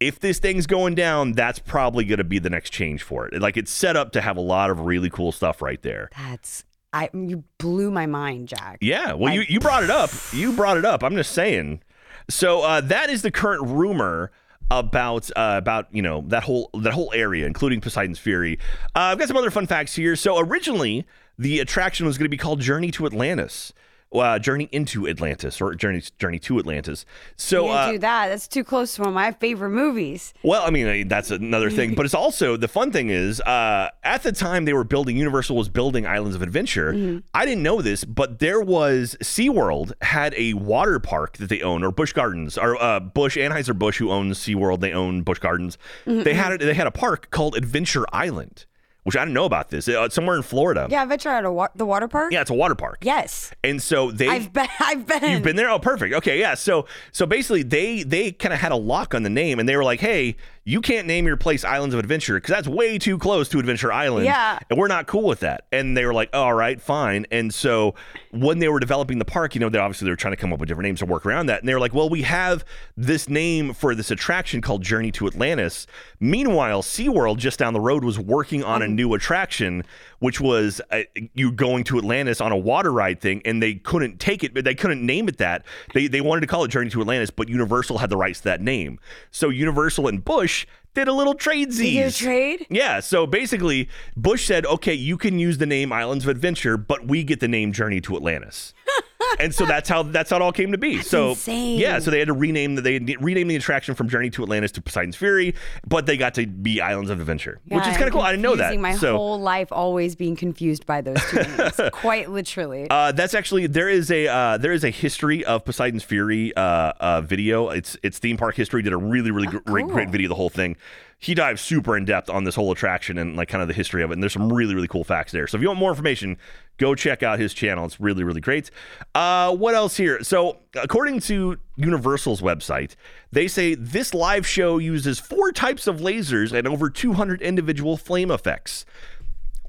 Speaker 1: If this thing's going down, that's probably going to be the next change for it. Like it's set up to have a lot of really cool stuff right there.
Speaker 2: That's I. You blew my mind, Jack.
Speaker 1: Yeah, well, you, you brought it up. (sighs) You brought it up. I'm just saying. So uh, that is the current rumor about uh, about you know that whole that whole area, including Poseidon's Fury. Uh, I've got some other fun facts here. So originally, the attraction was going to be called Journey to Atlantis. Uh, Journey into Atlantis or Journey Journey to Atlantis. So uh,
Speaker 2: do that. That's too close to one of my favorite movies.
Speaker 1: well, I mean, that's another thing, (laughs) but it's also the fun thing is uh, at the time they were building, Universal was building Islands of Adventure. I didn't know this, but there was SeaWorld had a water park that they own, or Busch Gardens, or uh, Busch Anheuser Busch, who owns SeaWorld, they own Busch Gardens. They had a, they had a park called Adventure Island, which I didn't know about this. Uh, somewhere in Florida.
Speaker 2: Yeah, I bet you're at a wa- the water park.
Speaker 1: Yeah, it's a water park.
Speaker 2: Yes,
Speaker 1: And so they
Speaker 2: I've been. (laughs) I've been.
Speaker 1: You've been there? Oh, perfect. Okay, yeah. So so basically they they kind of had a lock on the name and they were like, "Hey, you can't name your place Islands of Adventure because that's way too close to Adventure Island."
Speaker 2: Yeah.
Speaker 1: And we're not cool with that. And they were like, oh, "All right, fine." And so when they were developing the park, you know, they obviously they were trying to come up with different names to work around that. And they were like, "Well, we have this name for this attraction called Journey to Atlantis." Meanwhile, SeaWorld just down the road was working on a uh-huh. new attraction which was uh, you going to Atlantis on a water ride thing, and they couldn't take it, but they couldn't name it that. They they wanted to call it Journey to Atlantis, but Universal had the rights to that name. So Universal and Busch did a little trade
Speaker 2: did
Speaker 1: z's.
Speaker 2: trade.
Speaker 1: Yeah, so basically, Busch said, "Okay, you can use the name Islands of Adventure, but we get the name Journey to Atlantis." (laughs) and so that's how that's how it all came to be. so
Speaker 2: insane.
Speaker 1: yeah, so they had to rename the they renamed the attraction from Journey to Atlantis to Poseidon's Fury, but they got to be Islands of Adventure, which is kind of cool. I didn't know that.
Speaker 2: My
Speaker 1: so
Speaker 2: whole life always being confused by those two names, (laughs) quite literally.
Speaker 1: Uh, that's actually there is a uh, there is a history of Poseidon's Fury uh, uh, video. It's it's theme park history. Did a really really gr- great great
Speaker 2: cool.
Speaker 1: video the whole thing. He dives super in depth on this whole attraction and like kind of the history of it. And there's some really really cool facts there. So if you want more information, go check out his channel. It's really really great. Uh, what else here? So according to Universal's website, they say this live show uses four types of lasers and over 200 individual flame effects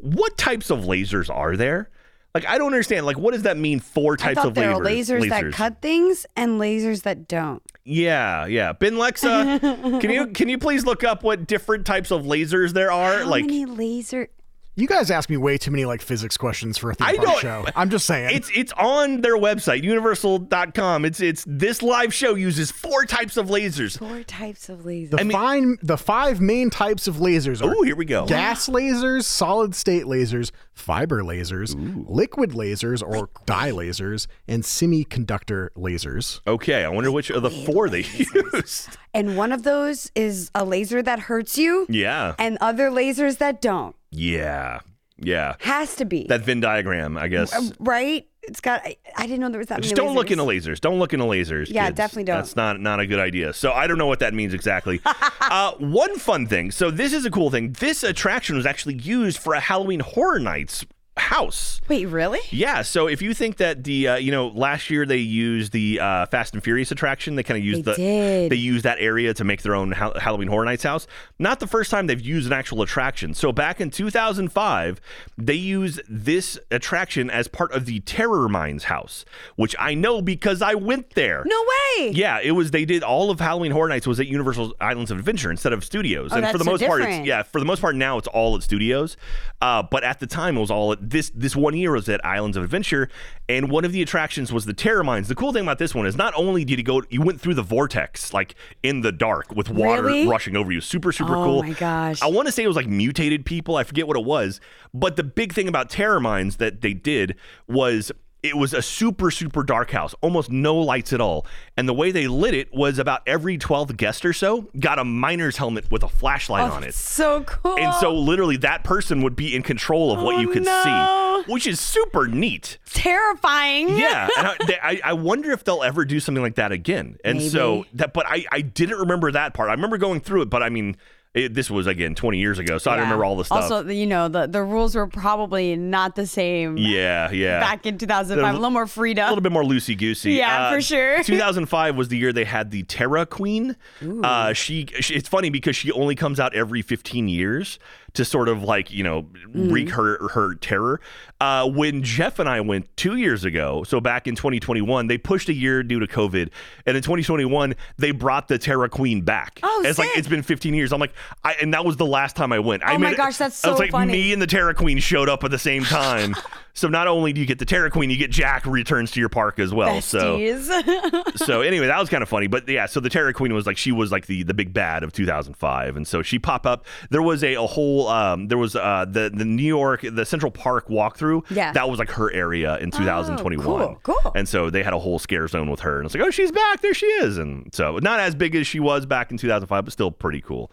Speaker 1: what types of lasers are there? Like I don't understand. Like what does that mean? Four
Speaker 2: I
Speaker 1: types
Speaker 2: thought
Speaker 1: of
Speaker 2: there
Speaker 1: lasers.
Speaker 2: are lasers, that cut things and lasers that don't.
Speaker 1: Yeah, yeah. Ben Lexa, (laughs) can you can you please look up what different types of lasers there are?
Speaker 2: How
Speaker 1: like
Speaker 2: many laser?
Speaker 3: You guys ask me way too many like physics questions for a theme
Speaker 1: I
Speaker 3: park show. (laughs) I'm just saying.
Speaker 1: it's it's on their website, universal.com. It's it's this live show uses four types of lasers.
Speaker 2: Four types of lasers.
Speaker 3: the fine, the five main types of lasers are
Speaker 1: Oh, here we go.
Speaker 3: gas lasers, solid state lasers, fiber lasers, liquid lasers or dye lasers, and semiconductor lasers.
Speaker 1: Okay, I wonder which of the four they use.
Speaker 2: and one of those is a laser that hurts you,
Speaker 1: Yeah.
Speaker 2: and other lasers that don't.
Speaker 1: Yeah. Yeah.
Speaker 2: Has to be
Speaker 1: That Venn diagram, I guess.
Speaker 2: right. It's got. I, I didn't know there was that
Speaker 1: Just don't look into lasers. Don't look into lasers.
Speaker 2: Yeah,
Speaker 1: kids.
Speaker 2: definitely don't.
Speaker 1: That's not not a good idea. So I don't know what that means exactly. (laughs) uh, one fun thing. So this is a cool thing. This attraction was actually used for a Halloween Horror Nights house.
Speaker 2: Wait, really?
Speaker 1: Yeah, so if you think that the uh, you know last year they used the uh, Fast and Furious attraction, they kind of used
Speaker 2: They
Speaker 1: the
Speaker 2: did.
Speaker 1: they used that area to make their own ha- Halloween Horror Nights house. Not the first time they've used an actual attraction. So back in 2005, they used this attraction as part of the Terror Mines house, which I know because I went there.
Speaker 2: No way.
Speaker 1: Yeah, it was. They did all of Halloween Horror Nights was at Universal Islands of Adventure instead of studios,
Speaker 2: Oh,
Speaker 1: and for the
Speaker 2: so
Speaker 1: most part, it's, yeah, for the most part now it's all at studios. Uh, but at the time, it was all at this this one year was at Islands of Adventure, and one of the attractions was the Terror Mines. The cool thing about this one is not only did you go, you went through the vortex like in the dark with water
Speaker 2: Really?
Speaker 1: rushing over you. Super super
Speaker 2: Oh
Speaker 1: cool.
Speaker 2: Oh my gosh.
Speaker 1: I want to say it was like mutated people. I forget what it was, but the big thing about Terror Mines that they did was. It was a super, super dark house, almost no lights at all. And the way they lit it was about every 12th guest or so got a miner's helmet with a flashlight oh, on it.
Speaker 2: So cool.
Speaker 1: And so literally that person would be in control of what
Speaker 2: Oh,
Speaker 1: you could
Speaker 2: no.
Speaker 1: see, which is super neat.
Speaker 2: terrifying.
Speaker 1: Yeah, (laughs) and I, they, I, I wonder if they'll ever do something like that again. And so that, but I, I didn't remember that part. I remember going through it, but I mean, it, this was again 20 years ago, so I don't remember all the stuff.
Speaker 2: Also, you know, the, the rules were probably not the same
Speaker 1: yeah, yeah.
Speaker 2: back in 2005.
Speaker 1: They're
Speaker 2: A little more freedom.
Speaker 1: a little bit more loosey goosey.
Speaker 2: Yeah, for sure. (laughs)
Speaker 1: 2005 was the year they had the Terra Queen. Uh, she, she, it's funny because she only comes out every 15 years to sort of like you know
Speaker 2: Mm.
Speaker 1: wreak her her terror. Uh, when Jeff and I went two years ago, so back in 2021, they pushed a year due to COVID, and in 2021 they brought the Terror Queen back.
Speaker 2: Oh,
Speaker 1: it's like it's been 15 years. I'm like, I, and that was the last time I went. I
Speaker 2: Oh my
Speaker 1: made-
Speaker 2: gosh, that's
Speaker 1: I was
Speaker 2: so
Speaker 1: like,
Speaker 2: funny.
Speaker 1: me and the Terror Queen showed up at the same time. (laughs) so not only do you get the Terror Queen, you get Jack returns to your park as well. So
Speaker 2: Besties. (laughs)
Speaker 1: so anyway, that was kind of funny. But yeah, so the Terror Queen was like she was like the the big bad of 2005, and so she popped up. There was a, a whole um, there was uh, the the New York the Central Park walkthrough.
Speaker 2: Yeah.
Speaker 1: that was like her area in 2021.
Speaker 2: Oh, cool, cool.
Speaker 1: And so they had a whole scare zone with her, and it's like, oh, she's back. There she is. And so not as big as she was back in 2005, but still pretty cool.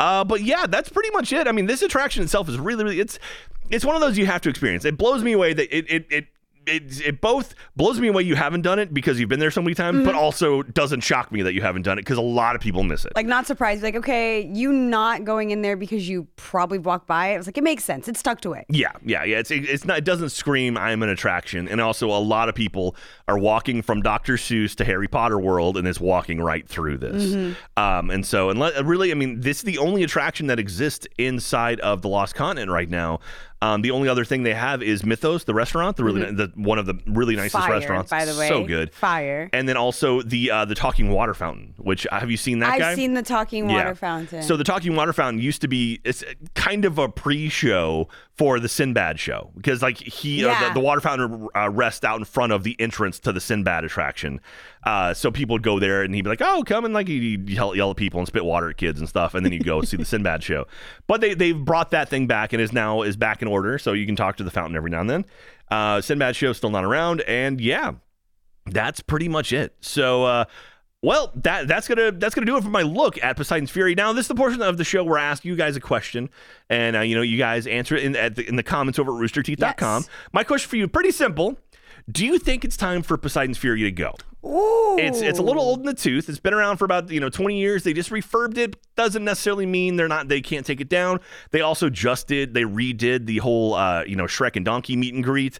Speaker 1: Uh, but yeah, that's pretty much it. I mean, this attraction itself is really, really it's it's one of those you have to experience. It blows me away that it it it. It, it both blows me away you haven't done it because you've been there so many times, but also doesn't shock me that you haven't done it because a lot of people miss it.
Speaker 2: Mm-hmm. like not surprised. Like, okay, you not going in there because you probably walked by. it. Was like, it makes sense. It's tucked away.
Speaker 1: Yeah, yeah, yeah. It's it's not. It doesn't scream I'm an attraction, and also a lot of people are walking from Dr. Seuss to Harry Potter World, and it's walking right through this. Um, and so, and really, I mean, this is the only attraction that exists inside of the Lost Continent right now. Um, the only other thing they have is Mythos, the restaurant, the really the one of the really nicest
Speaker 2: Fire,
Speaker 1: restaurants.
Speaker 2: by the way.
Speaker 1: so good.
Speaker 2: Fire.
Speaker 1: And then also the uh, the talking water fountain, which uh, have you seen that
Speaker 2: I've
Speaker 1: guy?
Speaker 2: seen the talking water fountain.
Speaker 1: So the Talking Water Fountain used to be it's kind of a pre-show for the Sinbad show because like he uh, the, the water fountain uh, rests out in front of the entrance to the Sinbad attraction. Uh, so people would go there and he'd be like, "Oh, come and like he'd yell, yell at people and spit water at kids and stuff," and then you'd go see the (laughs) Sinbad show. But they they've brought that thing back and is now is back in order, so you can talk to the fountain every now and then. Uh, Sinbad show still not around, and yeah, that's pretty much it. So, uh, well, that that's gonna that's gonna do it for my look at Poseidon's Fury. Now, this is the portion of the show where I ask you guys a question, and uh, you know, you guys answer it in at the, in the comments over at roosterteeth.com.
Speaker 2: Yes.
Speaker 1: My question for you, pretty simple: Do you think it's time for Poseidon's Fury to go?
Speaker 2: Ooh.
Speaker 1: It's it's a little old in the tooth. It's been around for about you know 20 years. They just refurbed it. Doesn't necessarily mean they're not they can't take it down. They also just did they redid the whole uh, you know Shrek and Donkey meet and greet.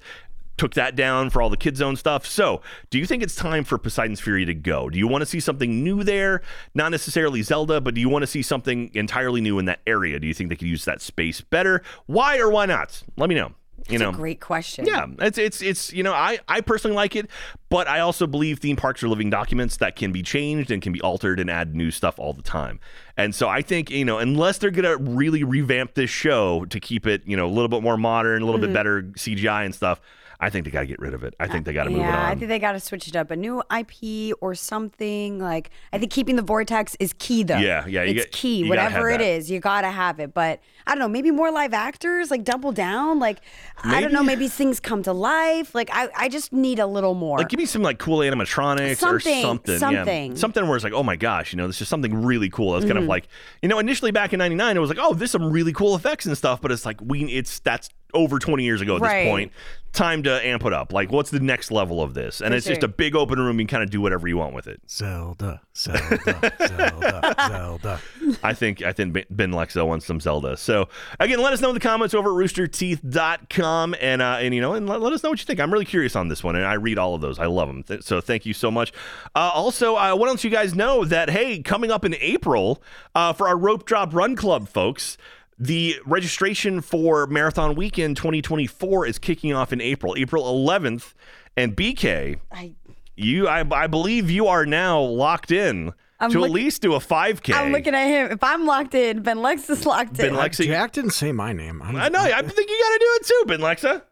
Speaker 1: Took that down for all the kids zone stuff. So, do you think it's time for Poseidon's Fury to go? Do you want to see something new there? Not necessarily Zelda, but do you want to see something entirely new in that area? Do you think they could use that space better? Why or why not? Let me know. You
Speaker 2: That's
Speaker 1: know,
Speaker 2: a great question.
Speaker 1: yeah, it's it's it's you know I I personally like it, but I also believe theme parks are living documents that can be changed and can be altered and add new stuff all the time. And so I think you know unless they're gonna really revamp this show to keep it you know a little bit more modern, a little
Speaker 2: Mm-hmm.
Speaker 1: bit better CGI and stuff, I think they got to get rid of it. I think they got to move it
Speaker 2: Yeah, I think they got to switch it up. A new IP or something. Like I think keeping the vortex is key, though.
Speaker 1: Yeah, yeah, you
Speaker 2: it's
Speaker 1: get-
Speaker 2: key. Whatever it is, you gotta have it. But I don't know. Maybe more live actors. Like double down. Like I don't know.
Speaker 1: Maybe-
Speaker 2: Maybe things come to life. Like I, I just need a little more.
Speaker 1: Like, give me some like cool animatronics
Speaker 2: Something,
Speaker 1: or something.
Speaker 2: something.
Speaker 1: Yeah. Something where it's like, oh my gosh, you know, this is something really cool. It's kind
Speaker 2: Mm-hmm.
Speaker 1: of like, you know, initially back in '99, it was like, oh, there's some really cool effects and stuff. But it's like, we, it's that's over 20 years ago at
Speaker 2: Right.
Speaker 1: this point. Time to amp it up. Like, what's the next level of this? And
Speaker 2: For
Speaker 1: it's just a big open room. You can kind of do whatever you want with it.
Speaker 3: Zelda, Zelda, Zelda, (laughs) Zelda.
Speaker 1: I think I think Ben Lexa wants some Zelda. So again, let us know in the comments over at roosterteeth.com and uh, and you know and let, let us know what you think. I'm really curious on this one, and I read all of those. I love them. Th- so thank you so much. Uh, also, I want to let you guys know that hey, coming up in April uh, for our rope drop run club, folks. The registration for Marathon Weekend 2024 is kicking off in April, April 11th. And BK,
Speaker 2: I,
Speaker 1: you, I, I believe you are now locked in
Speaker 2: I'm
Speaker 1: to at least do a 5K.
Speaker 2: I'm looking at him. If I'm locked in, Ben Lex is locked
Speaker 1: Ben
Speaker 2: in.
Speaker 1: Lexa,
Speaker 3: Jack didn't say my name. I'm,
Speaker 1: I know. I think you got to do it too, Ben Lexa.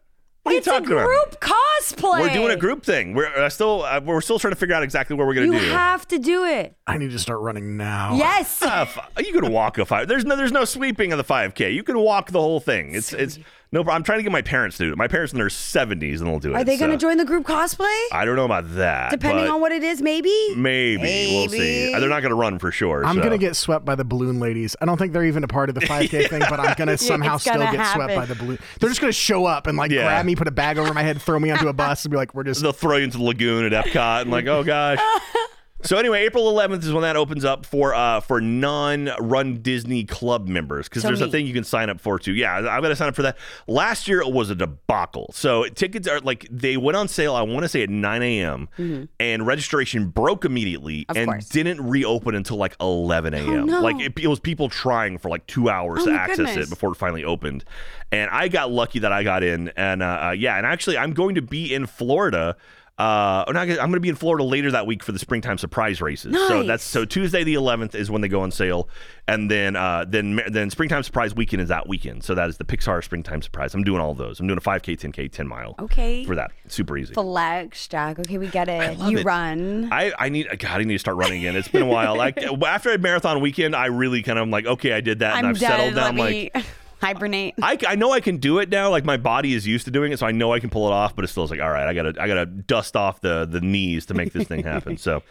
Speaker 1: What are
Speaker 2: it's
Speaker 1: you
Speaker 2: a
Speaker 1: talking about?
Speaker 2: group cosplay.
Speaker 1: We're doing a group thing. We're uh, still uh, we're still trying to figure out exactly what we're gonna
Speaker 2: You
Speaker 1: do.
Speaker 2: You have to do it.
Speaker 3: I need to start running now.
Speaker 2: Yes.
Speaker 1: Uh, f- you can walk a five. There's no there's no sweeping of the 5K. You can walk the whole thing. It's it's no. problem. I'm trying to get my parents to do it. My parents in their 70s and they'll do it.
Speaker 2: Are they going to join the group cosplay?
Speaker 1: I don't know about that.
Speaker 2: Depending on what it is, maybe.
Speaker 1: maybe, we'll see. Uh, They're not going to run for sure.
Speaker 3: I'm
Speaker 1: so.
Speaker 3: gonna get swept by the balloon ladies. I don't think they're even a part of the 5K (laughs) thing, but I'm gonna (laughs) somehow
Speaker 2: it's
Speaker 3: still
Speaker 2: gonna
Speaker 3: get swept by the balloon. They're just gonna show up and like
Speaker 1: Yeah.
Speaker 3: grab me, put a bag over my head, throw me onto a bus, and be like, "We're just."
Speaker 1: They'll throw you into the lagoon at Epcot and like, oh gosh. (laughs) So anyway, April 11th is when that opens up for uh for non-Run Disney Club members because
Speaker 2: So
Speaker 1: there's a thing you can sign up for too. Yeah, I'm gonna sign up for that. Last year it was a debacle. So tickets are like they went on sale. I want to say at 9 a.m. and registration broke immediately
Speaker 2: Mm-hmm. Of
Speaker 1: and
Speaker 2: course.
Speaker 1: didn't reopen until like 11 a.m.
Speaker 2: no.
Speaker 1: Like it, it was people trying for like two hours
Speaker 2: Oh,
Speaker 1: to access
Speaker 2: goodness.
Speaker 1: it before it finally opened. And I got lucky that I got in. And uh, uh, yeah, and actually I'm going to be in Florida. Uh, oh, no, I'm going to be in Florida later that week for the springtime surprise races. So that's so Tuesday the 11th is when they go on sale, and then uh, then then springtime surprise weekend is that weekend. So that is the Pixar springtime surprise. I'm doing all those. I'm doing a 5K, 10K, 10 mile.
Speaker 2: Okay.
Speaker 1: For that, super easy.
Speaker 2: Flex, Jack. Okay, we get it. You
Speaker 1: it.
Speaker 2: run.
Speaker 1: I, I need God I need to start running again. It's been a while. Like (laughs) after a marathon weekend, I really kind of am like okay, I did that, and
Speaker 2: I'm
Speaker 1: I've
Speaker 2: dead.
Speaker 1: settled down.
Speaker 2: Let
Speaker 1: Like
Speaker 2: me (laughs) hibernate.
Speaker 1: I, I know I can do it now. Like my body is used to doing it, so I know I can pull it off. But it still is like, all right, I gotta I gotta dust off the the knees to make this thing happen. So.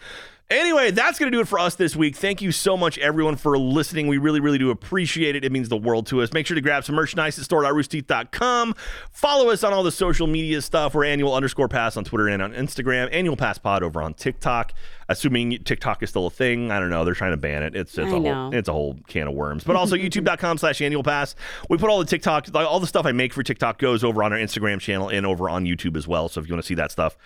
Speaker 1: Anyway, that's going to do it for us this week. Thank you so much, everyone, for listening. We really, really do appreciate it. It means the world to us. Make sure to grab some merchandise at store.roosterteeth.com. Follow us on all the social media stuff. We're annual underscore pass on Twitter and on Instagram. Annual pass pod over on TikTok. Assuming TikTok is still a thing. I don't know. They're trying to ban it. It's, it's,
Speaker 2: I
Speaker 1: a, whole, it's a whole can of worms. But also (laughs) youtube.com slash annual pass. We put all the TikTok, like, all the stuff I make for TikTok goes over on our Instagram channel and over on YouTube as well. So if you want to see that stuff,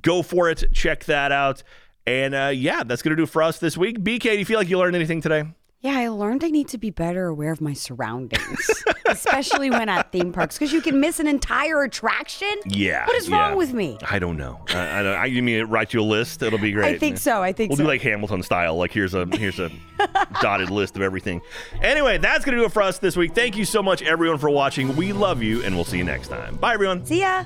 Speaker 1: go for it. Check that out. And uh, yeah, that's going to do for us this week. BK, do you feel like you learned anything today?
Speaker 2: Yeah, I learned I need to be better aware of my surroundings, (laughs) especially when at theme parks, because you can miss an entire attraction.
Speaker 1: Yeah.
Speaker 2: What is
Speaker 1: yeah.
Speaker 2: wrong with me?
Speaker 1: I don't know. I, I don't. I, you mean write you a list? It'll be great.
Speaker 2: I think so. I think
Speaker 1: We'll
Speaker 2: so.
Speaker 1: do like Hamilton style. Like here's a here's a (laughs) dotted list of everything. Anyway, that's gonna do it for us this week. Thank you so much, everyone, for watching. We love you, and we'll see you next time. Bye, everyone.
Speaker 2: See ya.